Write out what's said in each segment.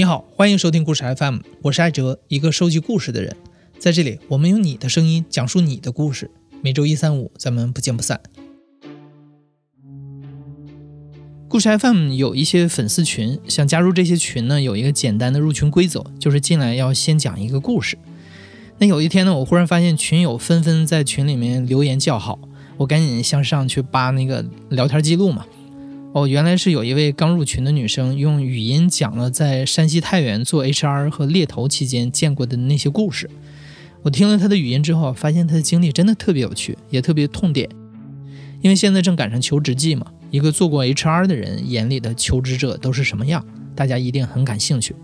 你好，欢迎收听故事 FM，我是艾哲，一个收集故事的人。在这里，我们用你的声音讲述你的故事。每周一、三、五，咱们不见不散。故事 FM 有一些粉丝群，想加入这些群呢，有一个简单的入群规则，就是进来要先讲一个故事。那有一天呢，我忽然发现群友纷纷在群里面留言叫好，我赶紧向上去扒那个聊天记录嘛。哦，原来是有一位刚入群的女生用语音讲了在山西太原做 HR 和猎头期间见过的那些故事。我听了她的语音之后，发现她的经历真的特别有趣，也特别痛点。因为现在正赶上求职季嘛，一个做过 HR 的人眼里的求职者都是什么样，大家一定很感兴趣。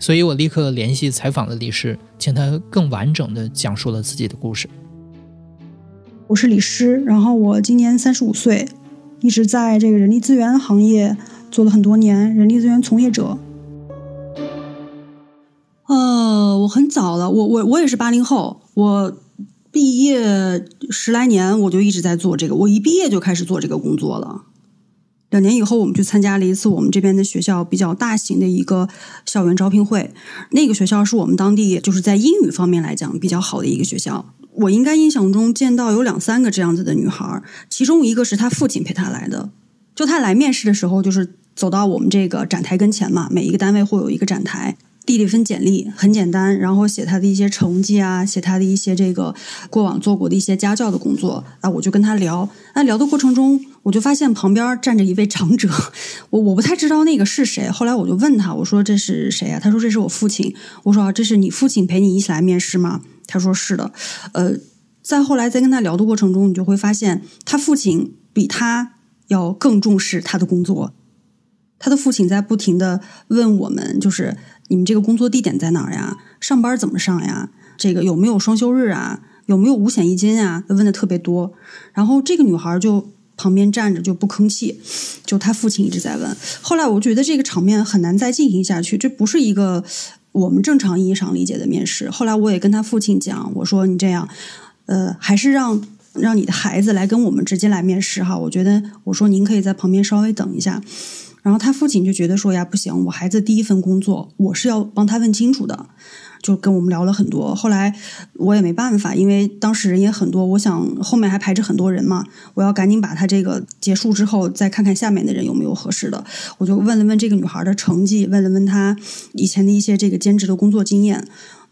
所以我立刻联系采访了李师，请他更完整的讲述了自己的故事。我是李诗，然后我今年三十五岁。一直在这个人力资源行业做了很多年，人力资源从业者。呃，我很早了，我我我也是八零后，我毕业十来年我就一直在做这个，我一毕业就开始做这个工作了。两年以后，我们去参加了一次我们这边的学校比较大型的一个校园招聘会，那个学校是我们当地就是在英语方面来讲比较好的一个学校。我应该印象中见到有两三个这样子的女孩，其中一个是她父亲陪她来的。就她来面试的时候，就是走到我们这个展台跟前嘛，每一个单位会有一个展台，递了一份简历，很简单，然后写她的一些成绩啊，写她的一些这个过往做过的一些家教的工作啊，我就跟她聊。那聊的过程中，我就发现旁边站着一位长者，我我不太知道那个是谁。后来我就问他，我说这是谁啊？他说这是我父亲。我说啊，这是你父亲陪你一起来面试吗？他说是的，呃，再后来在跟他聊的过程中，你就会发现他父亲比他要更重视他的工作。他的父亲在不停的问我们，就是你们这个工作地点在哪儿呀？上班怎么上呀？这个有没有双休日啊？有没有五险一金啊？问的特别多。然后这个女孩就旁边站着就不吭气，就他父亲一直在问。后来我觉得这个场面很难再进行下去，这不是一个。我们正常意义上理解的面试，后来我也跟他父亲讲，我说你这样，呃，还是让让你的孩子来跟我们直接来面试哈。我觉得，我说您可以在旁边稍微等一下。然后他父亲就觉得说呀，不行，我孩子第一份工作，我是要帮他问清楚的。就跟我们聊了很多，后来我也没办法，因为当时人也很多，我想后面还排着很多人嘛，我要赶紧把他这个结束之后，再看看下面的人有没有合适的。我就问了问这个女孩的成绩，问了问她以前的一些这个兼职的工作经验，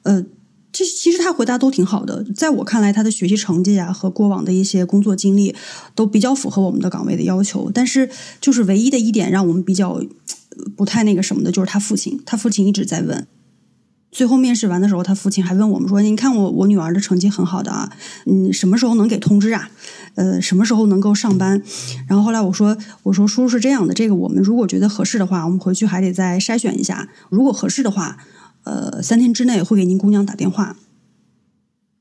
呃，这其实他回答都挺好的，在我看来，他的学习成绩啊和过往的一些工作经历都比较符合我们的岗位的要求，但是就是唯一的一点让我们比较不太那个什么的，就是他父亲，他父亲一直在问。最后面试完的时候，他父亲还问我们说：“你看我我女儿的成绩很好的啊，嗯，什么时候能给通知啊？呃，什么时候能够上班？”然后后来我说：“我说叔叔是这样的，这个我们如果觉得合适的话，我们回去还得再筛选一下。如果合适的话，呃，三天之内会给您姑娘打电话。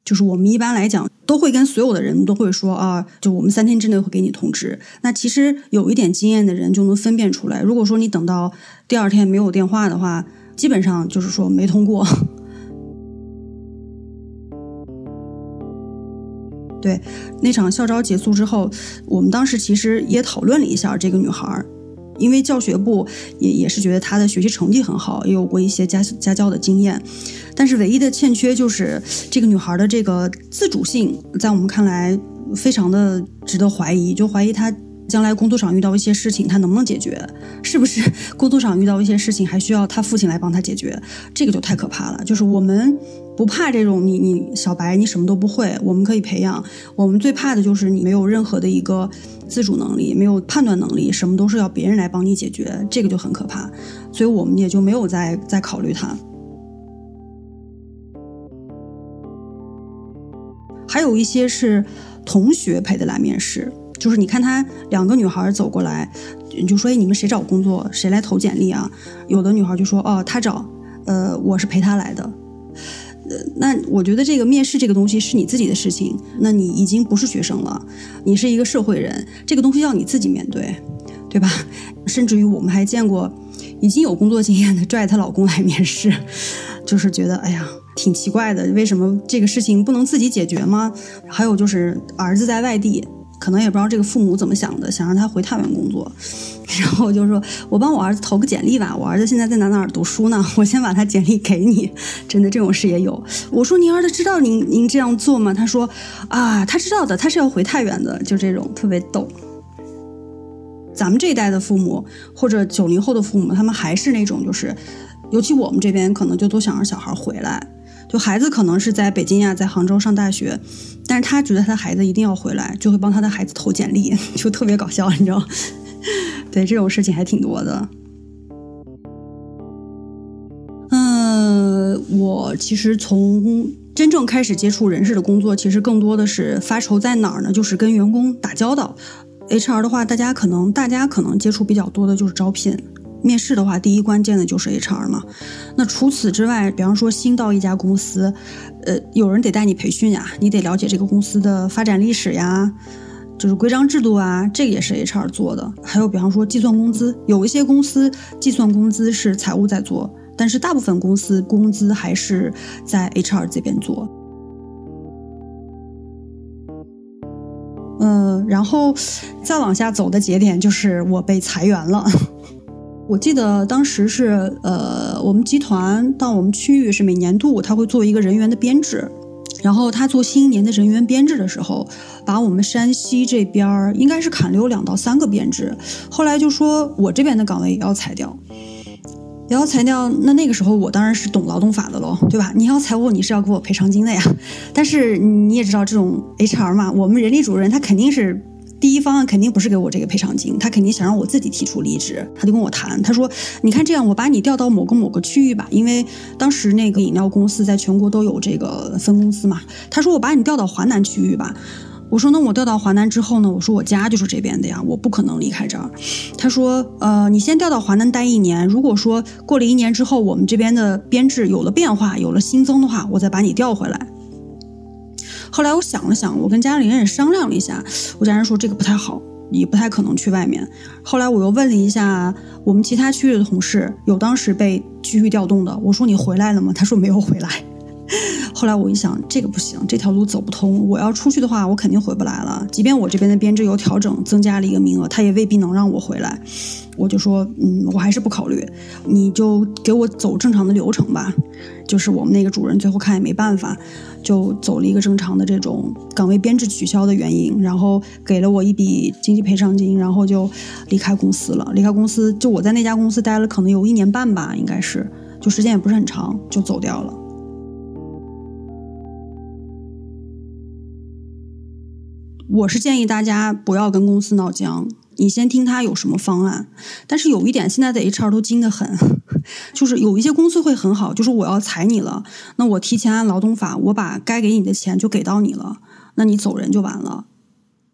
就是我们一般来讲都会跟所有的人都会说啊，就我们三天之内会给你通知。那其实有一点经验的人就能分辨出来，如果说你等到第二天没有电话的话。”基本上就是说没通过。对，那场校招结束之后，我们当时其实也讨论了一下这个女孩，因为教学部也也是觉得她的学习成绩很好，也有过一些家家教的经验，但是唯一的欠缺就是这个女孩的这个自主性，在我们看来非常的值得怀疑，就怀疑她。将来工作上遇到一些事情，他能不能解决？是不是 工作上遇到一些事情还需要他父亲来帮他解决？这个就太可怕了。就是我们不怕这种你你小白你什么都不会，我们可以培养。我们最怕的就是你没有任何的一个自主能力，没有判断能力，什么都是要别人来帮你解决，这个就很可怕。所以我们也就没有再再考虑他。还有一些是同学陪的来面试。就是你看他两个女孩走过来，你就说：“哎，你们谁找工作？谁来投简历啊？”有的女孩就说：“哦，他找，呃，我是陪他来的。”呃，那我觉得这个面试这个东西是你自己的事情，那你已经不是学生了，你是一个社会人，这个东西要你自己面对，对吧？甚至于我们还见过已经有工作经验的拽她老公来面试，就是觉得哎呀，挺奇怪的，为什么这个事情不能自己解决吗？还有就是儿子在外地。可能也不知道这个父母怎么想的，想让他回太原工作。然后就说，我帮我儿子投个简历吧，我儿子现在在哪哪儿读书呢？我先把他简历给你。真的这种事也有。我说您儿子知道您您这样做吗？他说啊，他知道的，他是要回太原的，就这种特别逗。咱们这一代的父母或者九零后的父母，他们还是那种就是，尤其我们这边可能就都想让小孩回来。就孩子可能是在北京呀，在杭州上大学，但是他觉得他的孩子一定要回来，就会帮他的孩子投简历，就特别搞笑，你知道。对这种事情还挺多的。嗯，我其实从真正开始接触人事的工作，其实更多的是发愁在哪儿呢？就是跟员工打交道。HR 的话，大家可能大家可能接触比较多的就是招聘、面试的话，第一关键的就是 HR 嘛。那除此之外，比方说新到一家公司，呃，有人得带你培训呀，你得了解这个公司的发展历史呀。就是规章制度啊，这个也是 HR 做的。还有，比方说计算工资，有一些公司计算工资是财务在做，但是大部分公司工资还是在 HR 这边做。嗯，然后再往下走的节点就是我被裁员了。我记得当时是呃，我们集团到我们区域是每年度他会做一个人员的编制。然后他做新一年的人员编制的时候，把我们山西这边儿应该是砍了有两到三个编制，后来就说我这边的岗位也要裁掉，也要裁掉。那那个时候我当然是懂劳动法的喽，对吧？你要裁我，你是要给我赔偿金的呀。但是你也知道，这种 HR 嘛，我们人力主任他肯定是。第一方案肯定不是给我这个赔偿金，他肯定想让我自己提出离职。他就跟我谈，他说：“你看这样，我把你调到某个某个区域吧，因为当时那个饮料公司在全国都有这个分公司嘛。”他说：“我把你调到华南区域吧。”我说：“那我调到华南之后呢？我说我家就是这边的呀，我不可能离开这儿。”他说：“呃，你先调到华南待一年，如果说过了一年之后，我们这边的编制有了变化，有了新增的话，我再把你调回来。”后来我想了想，我跟家里人也商量了一下，我家人说这个不太好，也不太可能去外面。后来我又问了一下我们其他区域的同事，有当时被区域调动的，我说你回来了吗？他说没有回来。后来我一想，这个不行，这条路走不通。我要出去的话，我肯定回不来了。即便我这边的编制有调整，增加了一个名额，他也未必能让我回来。我就说，嗯，我还是不考虑，你就给我走正常的流程吧。就是我们那个主任最后看也没办法，就走了一个正常的这种岗位编制取消的原因，然后给了我一笔经济赔偿金，然后就离开公司了。离开公司，就我在那家公司待了可能有一年半吧，应该是，就时间也不是很长，就走掉了。我是建议大家不要跟公司闹僵，你先听他有什么方案。但是有一点，现在的 HR 都精得很，就是有一些公司会很好，就是我要裁你了，那我提前按劳动法，我把该给你的钱就给到你了，那你走人就完了，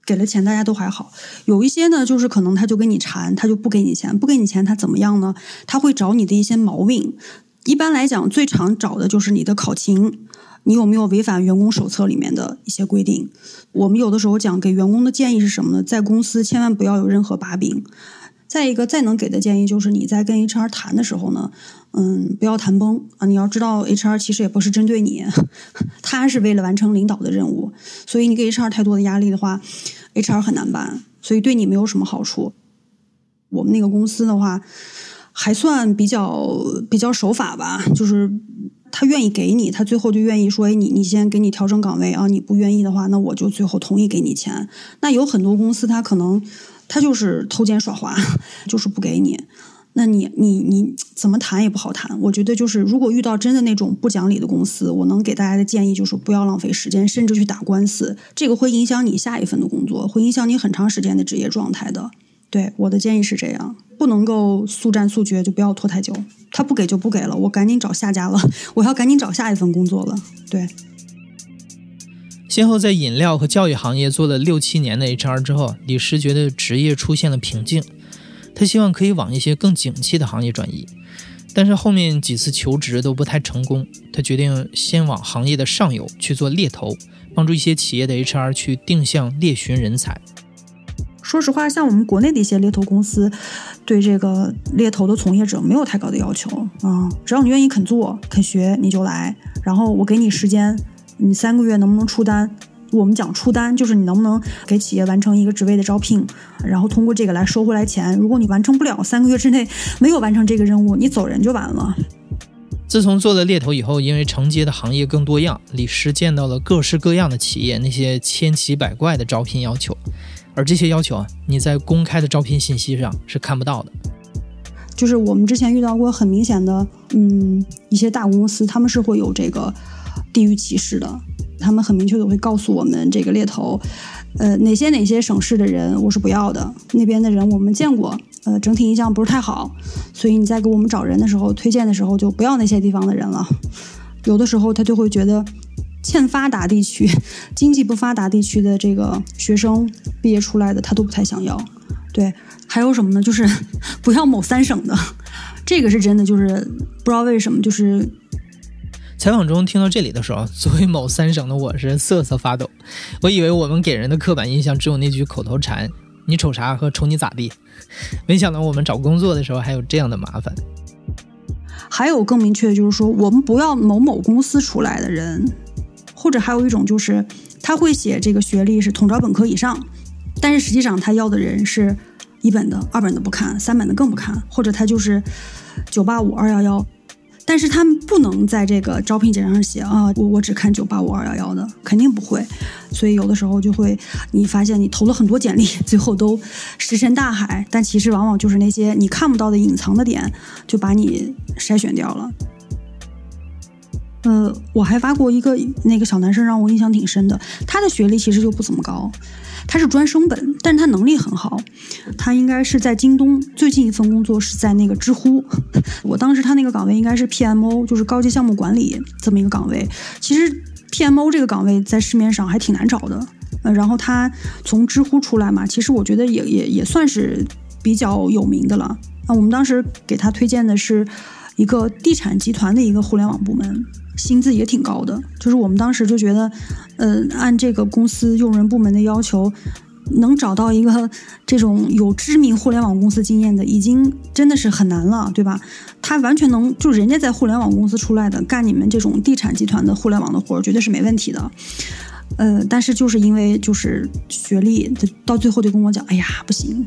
给了钱大家都还好。有一些呢，就是可能他就跟你缠，他就不给你钱，不给你钱他怎么样呢？他会找你的一些毛病。一般来讲，最常找的就是你的考勤。你有没有违反员工手册里面的一些规定？我们有的时候讲给员工的建议是什么呢？在公司千万不要有任何把柄。再一个，再能给的建议就是你在跟 HR 谈的时候呢，嗯，不要谈崩啊！你要知道，HR 其实也不是针对你，他是为了完成领导的任务，所以你给 HR 太多的压力的话，HR 很难办，所以对你没有什么好处。我们那个公司的话，还算比较比较守法吧，就是。他愿意给你，他最后就愿意说：“哎，你你先给你调整岗位啊，你不愿意的话，那我就最后同意给你钱。”那有很多公司，他可能他就是偷奸耍滑，就是不给你。那你你你怎么谈也不好谈。我觉得就是，如果遇到真的那种不讲理的公司，我能给大家的建议就是不要浪费时间，甚至去打官司，这个会影响你下一份的工作，会影响你很长时间的职业状态的。对我的建议是这样，不能够速战速决，就不要拖太久。他不给就不给了，我赶紧找下家了，我要赶紧找下一份工作了。对，先后在饮料和教育行业做了六七年的 HR 之后，李石觉得职业出现了瓶颈，他希望可以往一些更景气的行业转移，但是后面几次求职都不太成功，他决定先往行业的上游去做猎头，帮助一些企业的 HR 去定向猎寻人才。说实话，像我们国内的一些猎头公司，对这个猎头的从业者没有太高的要求啊，只要你愿意肯做、肯学，你就来。然后我给你时间，你三个月能不能出单，我们讲出单，就是你能不能给企业完成一个职位的招聘，然后通过这个来收回来钱。如果你完成不了，三个月之内没有完成这个任务，你走人就完了。自从做了猎头以后，因为承接的行业更多样，李师见到了各式各样的企业那些千奇百怪的招聘要求，而这些要求啊，你在公开的招聘信息上是看不到的。就是我们之前遇到过很明显的，嗯，一些大公司他们是会有这个地域歧视的，他们很明确的会告诉我们这个猎头，呃，哪些哪些省市的人我是不要的，那边的人我们见过，呃，整体印象不是太好，所以你在给我们找人的时候，推荐的时候就不要那些地方的人了。有的时候他就会觉得，欠发达地区、经济不发达地区的这个学生毕业出来的，他都不太想要，对。还有什么呢？就是 不要某三省的，这个是真的，就是不知道为什么。就是采访中听到这里的时候，作为某三省的我是瑟瑟发抖。我以为我们给人的刻板印象只有那句口头禅“你瞅啥”和“瞅你咋地”，没想到我们找工作的时候还有这样的麻烦。还有更明确的就是说，我们不要某某公司出来的人，或者还有一种就是他会写这个学历是统招本科以上，但是实际上他要的人是。一本的、二本的不看，三本的更不看，或者他就是九八五、二幺幺，但是他们不能在这个招聘简章上写啊，我我只看九八五、二幺幺的，肯定不会。所以有的时候就会，你发现你投了很多简历，最后都石沉大海，但其实往往就是那些你看不到的隐藏的点，就把你筛选掉了。呃，我还发过一个那个小男生，让我印象挺深的，他的学历其实就不怎么高。他是专升本，但是他能力很好。他应该是在京东，最近一份工作是在那个知乎。我当时他那个岗位应该是 PMO，就是高级项目管理这么一个岗位。其实 PMO 这个岗位在市面上还挺难找的。呃，然后他从知乎出来嘛，其实我觉得也也也算是比较有名的了。那我们当时给他推荐的是一个地产集团的一个互联网部门。薪资也挺高的，就是我们当时就觉得，呃，按这个公司用人部门的要求，能找到一个这种有知名互联网公司经验的，已经真的是很难了，对吧？他完全能，就人家在互联网公司出来的，干你们这种地产集团的互联网的活，绝对是没问题的。呃，但是就是因为就是学历，到最后就跟我讲，哎呀，不行，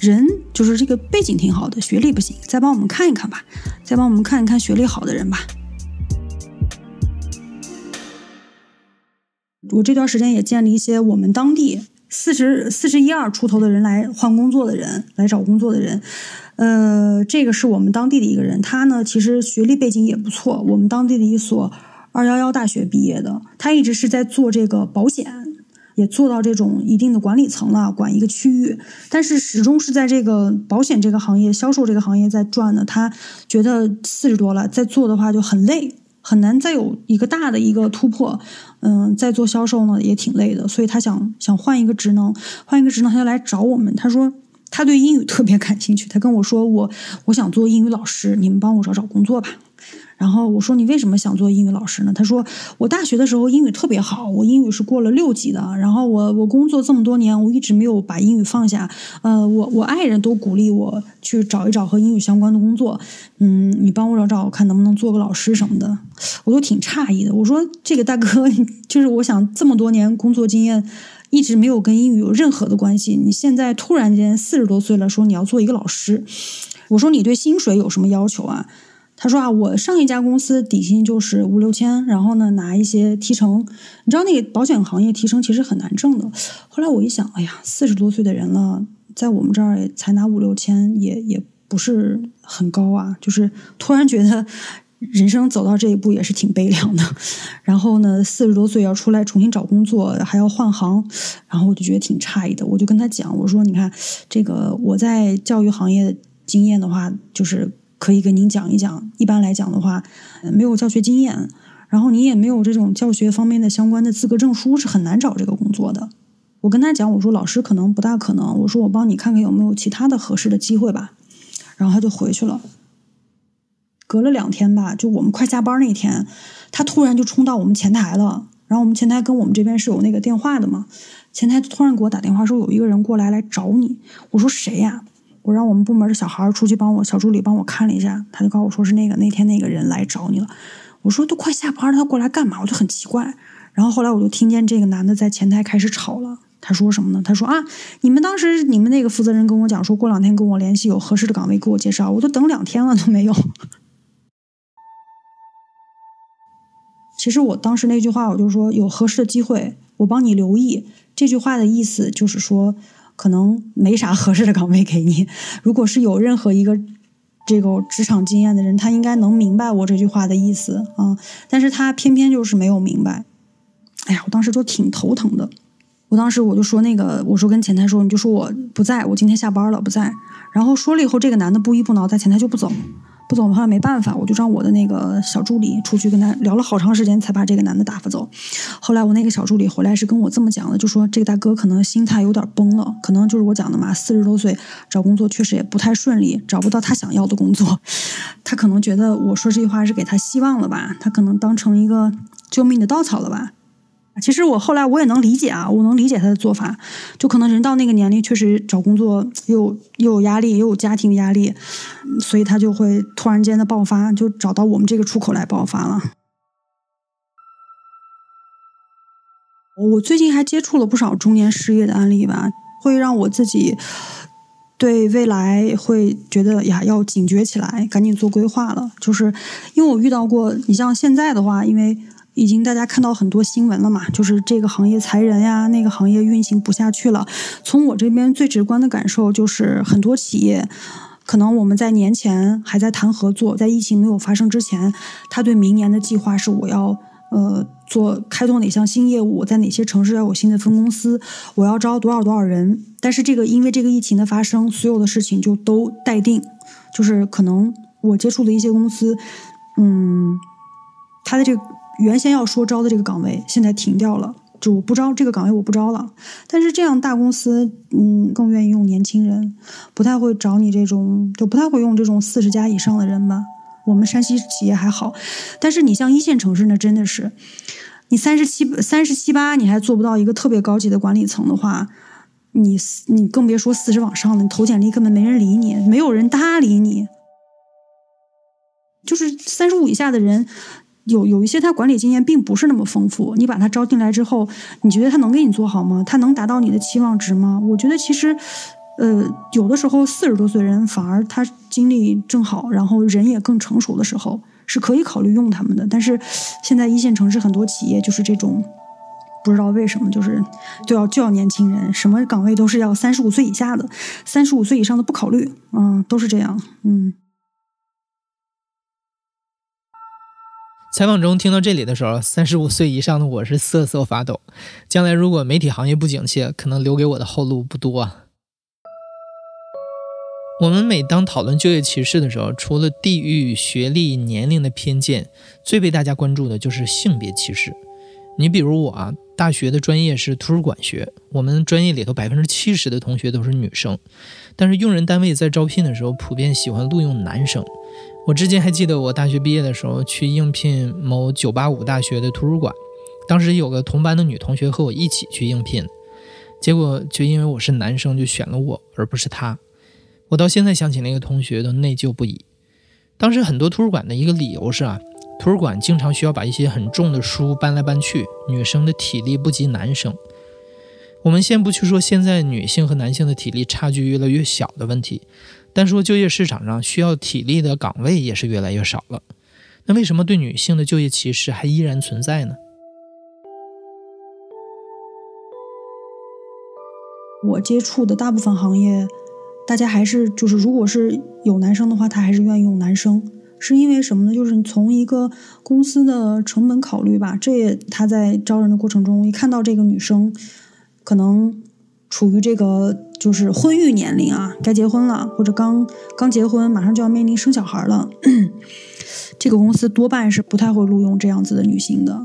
人就是这个背景挺好的，学历不行，再帮我们看一看吧，再帮我们看一看学历好的人吧。我这段时间也见了一些我们当地四十四十一二出头的人来换工作的人，来找工作的人。呃，这个是我们当地的一个人，他呢其实学历背景也不错，我们当地的一所二幺幺大学毕业的。他一直是在做这个保险，也做到这种一定的管理层了，管一个区域，但是始终是在这个保险这个行业、销售这个行业在转的。他觉得四十多了，再做的话就很累。很难再有一个大的一个突破，嗯，在做销售呢也挺累的，所以他想想换一个职能，换一个职能他就来找我们。他说他对英语特别感兴趣，他跟我说我我想做英语老师，你们帮我找找工作吧。然后我说你为什么想做英语老师呢？他说我大学的时候英语特别好，我英语是过了六级的。然后我我工作这么多年，我一直没有把英语放下。呃，我我爱人都鼓励我去找一找和英语相关的工作。嗯，你帮我找找，看能不能做个老师什么的。我都挺诧异的。我说这个大哥，就是我想这么多年工作经验，一直没有跟英语有任何的关系。你现在突然间四十多岁了，说你要做一个老师。我说你对薪水有什么要求啊？他说啊，我上一家公司底薪就是五六千，然后呢拿一些提成。你知道那个保险行业提成其实很难挣的。后来我一想，哎呀，四十多岁的人了，在我们这儿才拿五六千，也也不是很高啊。就是突然觉得人生走到这一步也是挺悲凉的。然后呢，四十多岁要出来重新找工作，还要换行，然后我就觉得挺诧异的。我就跟他讲，我说你看这个我在教育行业经验的话，就是。可以跟您讲一讲。一般来讲的话，没有教学经验，然后你也没有这种教学方面的相关的资格证书，是很难找这个工作的。我跟他讲，我说老师可能不大可能，我说我帮你看看有没有其他的合适的机会吧。然后他就回去了。隔了两天吧，就我们快下班那天，他突然就冲到我们前台了。然后我们前台跟我们这边是有那个电话的嘛，前台突然给我打电话说有一个人过来来找你。我说谁呀？我让我们部门的小孩出去帮我，小助理帮我看了一下，他就告诉我说是那个那天那个人来找你了。我说都快下班了，他过来干嘛？我就很奇怪。然后后来我就听见这个男的在前台开始吵了。他说什么呢？他说啊，你们当时你们那个负责人跟我讲说过两天跟我联系，有合适的岗位给我介绍，我都等两天了都没有。其实我当时那句话，我就说有合适的机会，我帮你留意。这句话的意思就是说，可能没啥合适的岗位给你。如果是有任何一个这个职场经验的人，他应该能明白我这句话的意思啊。但是他偏偏就是没有明白。哎呀，我当时就挺头疼的。我当时我就说那个，我说跟前台说，你就说我不在，我今天下班了不在。然后说了以后，这个男的不依不挠，在前台就不走，不走的话没办法，我就让我的那个小助理出去跟他聊了好长时间，才把这个男的打发走。后来我那个小助理回来是跟我这么讲的，就说这个大哥可能心态有点崩了，可能就是我讲的嘛，四十多岁找工作确实也不太顺利，找不到他想要的工作，他可能觉得我说这句话是给他希望了吧，他可能当成一个救命的稻草了吧。其实我后来我也能理解啊，我能理解他的做法，就可能人到那个年龄，确实找工作又又有压力，又有家庭压力，所以他就会突然间的爆发，就找到我们这个出口来爆发了。我最近还接触了不少中年失业的案例吧，会让我自己对未来会觉得呀，要警觉起来，赶紧做规划了。就是因为我遇到过，你像现在的话，因为。已经大家看到很多新闻了嘛，就是这个行业裁人呀，那个行业运行不下去了。从我这边最直观的感受就是，很多企业可能我们在年前还在谈合作，在疫情没有发生之前，他对明年的计划是我要呃做开拓哪项新业务，在哪些城市要有新的分公司，我要招多少多少人。但是这个因为这个疫情的发生，所有的事情就都待定，就是可能我接触的一些公司，嗯，他的这个。原先要说招的这个岗位，现在停掉了，就我不招这个岗位，我不招了。但是这样大公司，嗯，更愿意用年轻人，不太会找你这种，就不太会用这种四十加以上的人吧。我们山西企业还好，但是你像一线城市，那真的是，你三十七、三十七八，你还做不到一个特别高级的管理层的话，你你更别说四十往上了。你投简历根本没人理你，没有人搭理你。就是三十五以下的人。有有一些他管理经验并不是那么丰富，你把他招进来之后，你觉得他能给你做好吗？他能达到你的期望值吗？我觉得其实，呃，有的时候四十多岁人反而他精力正好，然后人也更成熟的时候，是可以考虑用他们的。但是现在一线城市很多企业就是这种，不知道为什么就是就要就要年轻人，什么岗位都是要三十五岁以下的，三十五岁以上的不考虑，嗯，都是这样，嗯。采访中听到这里的时候，三十五岁以上的我是瑟瑟发抖。将来如果媒体行业不景气，可能留给我的后路不多啊。我们每当讨论就业歧视的时候，除了地域、学历、年龄的偏见，最被大家关注的就是性别歧视。你比如我啊，大学的专业是图书馆学，我们专业里头百分之七十的同学都是女生，但是用人单位在招聘的时候，普遍喜欢录用男生。我至今还记得，我大学毕业的时候去应聘某985大学的图书馆，当时有个同班的女同学和我一起去应聘，结果就因为我是男生就选了我，而不是她。我到现在想起那个同学都内疚不已。当时很多图书馆的一个理由是啊，图书馆经常需要把一些很重的书搬来搬去，女生的体力不及男生。我们先不去说现在女性和男性的体力差距越来越小的问题。单说就业市场上需要体力的岗位也是越来越少了，那为什么对女性的就业歧视还依然存在呢？我接触的大部分行业，大家还是就是，如果是有男生的话，他还是愿意用男生，是因为什么呢？就是你从一个公司的成本考虑吧，这也他在招人的过程中，一看到这个女生，可能。处于这个就是婚育年龄啊，该结婚了，或者刚刚结婚，马上就要面临生小孩了，这个公司多半是不太会录用这样子的女性的，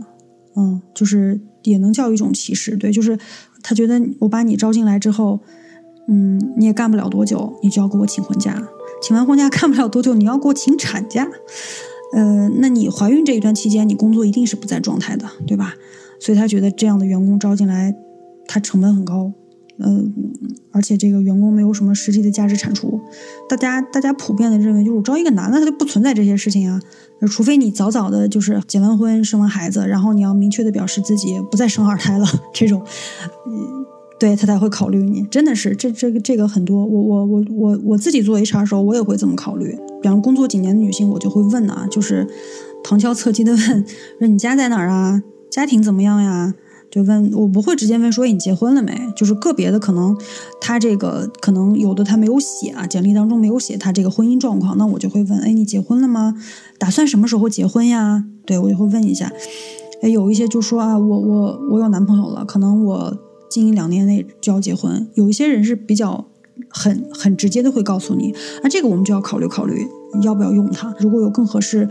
嗯，就是也能叫一种歧视，对，就是他觉得我把你招进来之后，嗯，你也干不了多久，你就要给我请婚假，请完婚假干不了多久，你要给我请产假，呃，那你怀孕这一段期间，你工作一定是不在状态的，对吧？所以他觉得这样的员工招进来，他成本很高。嗯，而且这个员工没有什么实际的价值产出，大家大家普遍的认为，就是我招一个男的，他就不存在这些事情啊，除非你早早的就是结完婚生完孩子，然后你要明确的表示自己不再生二胎了，这种，对他才会考虑你。真的是这这个这个很多，我我我我我自己做 HR 的时候，我也会这么考虑。比方工作几年的女性，我就会问啊，就是旁敲侧击的问，说你家在哪儿啊？家庭怎么样呀？就问我不会直接问说你结婚了没？就是个别的可能，他这个可能有的他没有写啊，简历当中没有写他这个婚姻状况，那我就会问，哎，你结婚了吗？打算什么时候结婚呀？对我就会问一下。哎，有一些就说啊，我我我有男朋友了，可能我近一两年内就要结婚。有一些人是比较很很直接的会告诉你，那这个我们就要考虑考虑要不要用它。如果有更合适。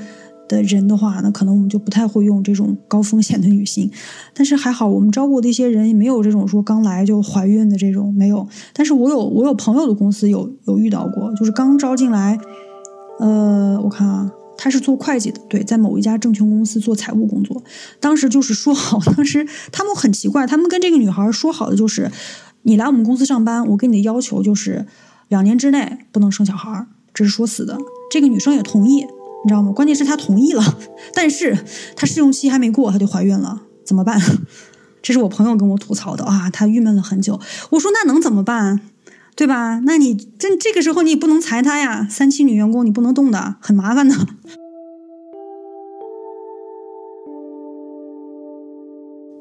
的人的话，那可能我们就不太会用这种高风险的女性，但是还好，我们招过的一些人也没有这种说刚来就怀孕的这种没有。但是我有我有朋友的公司有有遇到过，就是刚招进来，呃，我看啊，他是做会计的，对，在某一家证券公司做财务工作。当时就是说好，当时他们很奇怪，他们跟这个女孩说好的就是，你来我们公司上班，我给你的要求就是两年之内不能生小孩，这是说死的。这个女生也同意。你知道吗？关键是她同意了，但是她试用期还没过，她就怀孕了，怎么办？这是我朋友跟我吐槽的啊，他郁闷了很久。我说那能怎么办？对吧？那你这这个时候你也不能裁她呀，三期女员工你不能动的，很麻烦的。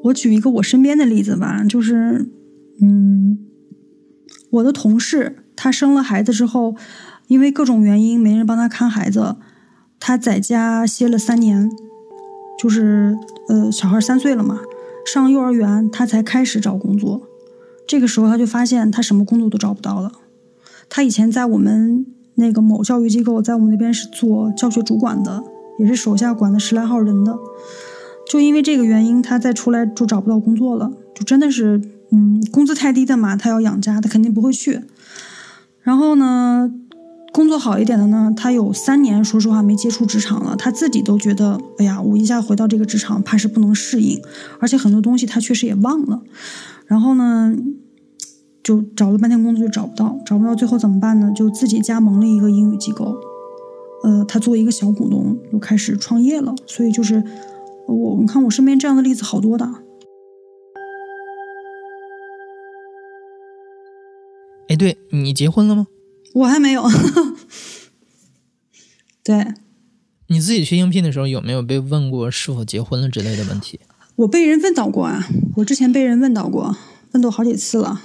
我举一个我身边的例子吧，就是嗯，我的同事她生了孩子之后，因为各种原因没人帮她看孩子。他在家歇了三年，就是呃，小孩三岁了嘛，上幼儿园，他才开始找工作。这个时候他就发现他什么工作都找不到了。他以前在我们那个某教育机构，在我们那边是做教学主管的，也是手下管的十来号人的。就因为这个原因，他再出来就找不到工作了，就真的是，嗯，工资太低的嘛，他要养家，他肯定不会去。然后呢？工作好一点的呢，他有三年，说实话没接触职场了，他自己都觉得，哎呀，我一下回到这个职场，怕是不能适应，而且很多东西他确实也忘了。然后呢，就找了半天工作就找不到，找不到，最后怎么办呢？就自己加盟了一个英语机构，呃，他作为一个小股东，又开始创业了。所以就是我，你看我身边这样的例子好多的。哎，对你结婚了吗？我还没有，对，你自己去应聘的时候有没有被问过是否结婚了之类的问题？我被人问到过啊，我之前被人问到过，问到好几次了。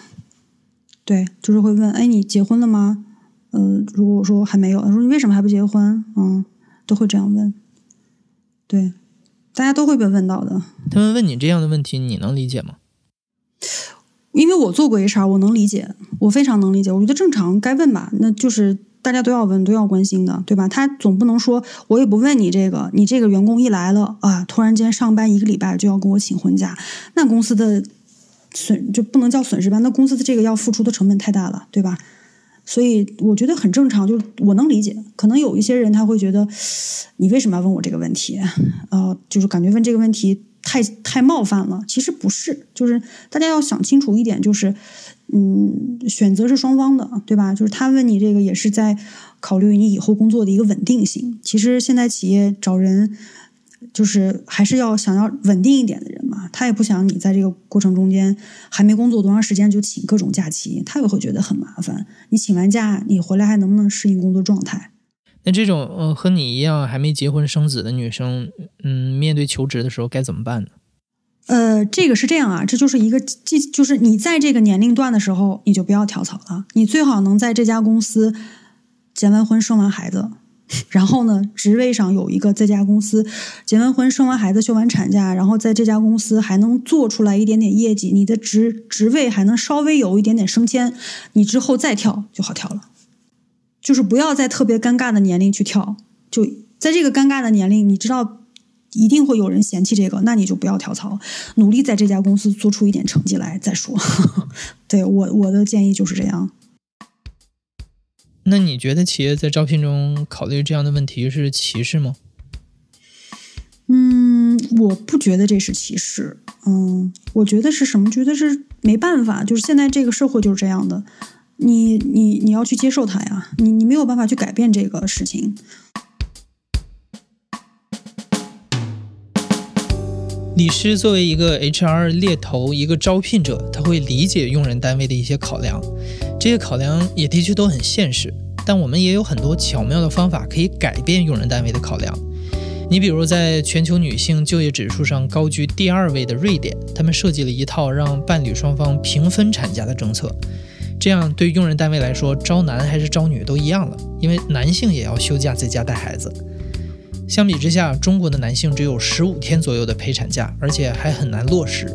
对，就是会问，哎，你结婚了吗？呃，如果我说还没有，他说你为什么还不结婚？嗯，都会这样问。对，大家都会被问到的。他们问你这样的问题，你能理解吗？因为我做过 HR，我能理解，我非常能理解。我觉得正常该问吧，那就是大家都要问，都要关心的，对吧？他总不能说我也不问你这个，你这个员工一来了啊，突然间上班一个礼拜就要跟我请婚假，那公司的损就不能叫损失吧？那公司的这个要付出的成本太大了，对吧？所以我觉得很正常，就是我能理解。可能有一些人他会觉得，你为什么要问我这个问题？呃，就是感觉问这个问题。太太冒犯了，其实不是，就是大家要想清楚一点，就是，嗯，选择是双方的，对吧？就是他问你这个，也是在考虑你以后工作的一个稳定性。其实现在企业找人，就是还是要想要稳定一点的人嘛，他也不想你在这个过程中间还没工作多长时间就请各种假期，他也会觉得很麻烦。你请完假，你回来还能不能适应工作状态？那这种呃和你一样还没结婚生子的女生，嗯，面对求职的时候该怎么办呢？呃，这个是这样啊，这就是一个即就是你在这个年龄段的时候，你就不要跳槽了，你最好能在这家公司结完婚生完孩子，然后呢，职位上有一个这家公司结完婚生完孩子休完产假，然后在这家公司还能做出来一点点业绩，你的职职位还能稍微有一点点升迁，你之后再跳就好跳了。就是不要在特别尴尬的年龄去跳，就在这个尴尬的年龄，你知道一定会有人嫌弃这个，那你就不要跳槽，努力在这家公司做出一点成绩来再说。对我我的建议就是这样。那你觉得企业在招聘中考虑这样的问题是歧视吗？嗯，我不觉得这是歧视。嗯，我觉得是什么？觉得是没办法，就是现在这个社会就是这样的，你你你要去接受它呀，你你没有办法去改变这个事情。李师作为一个 HR 猎头，一个招聘者，他会理解用人单位的一些考量，这些考量也的确都很现实。但我们也有很多巧妙的方法可以改变用人单位的考量。你比如，在全球女性就业指数上高居第二位的瑞典，他们设计了一套让伴侣双方平分产假的政策，这样对用人单位来说，招男还是招女都一样了，因为男性也要休假在家带孩子。相比之下，中国的男性只有十五天左右的陪产假，而且还很难落实。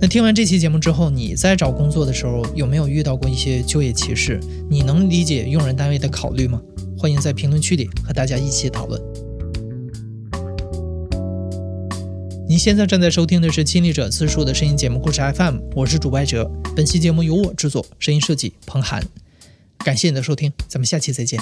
那听完这期节目之后，你在找工作的时候有没有遇到过一些就业歧视？你能理解用人单位的考虑吗？欢迎在评论区里和大家一起讨论。您现在正在收听的是《亲历者自述》的声音节目故事 FM，我是主播哲。本期节目由我制作，声音设计彭涵。感谢你的收听，咱们下期再见。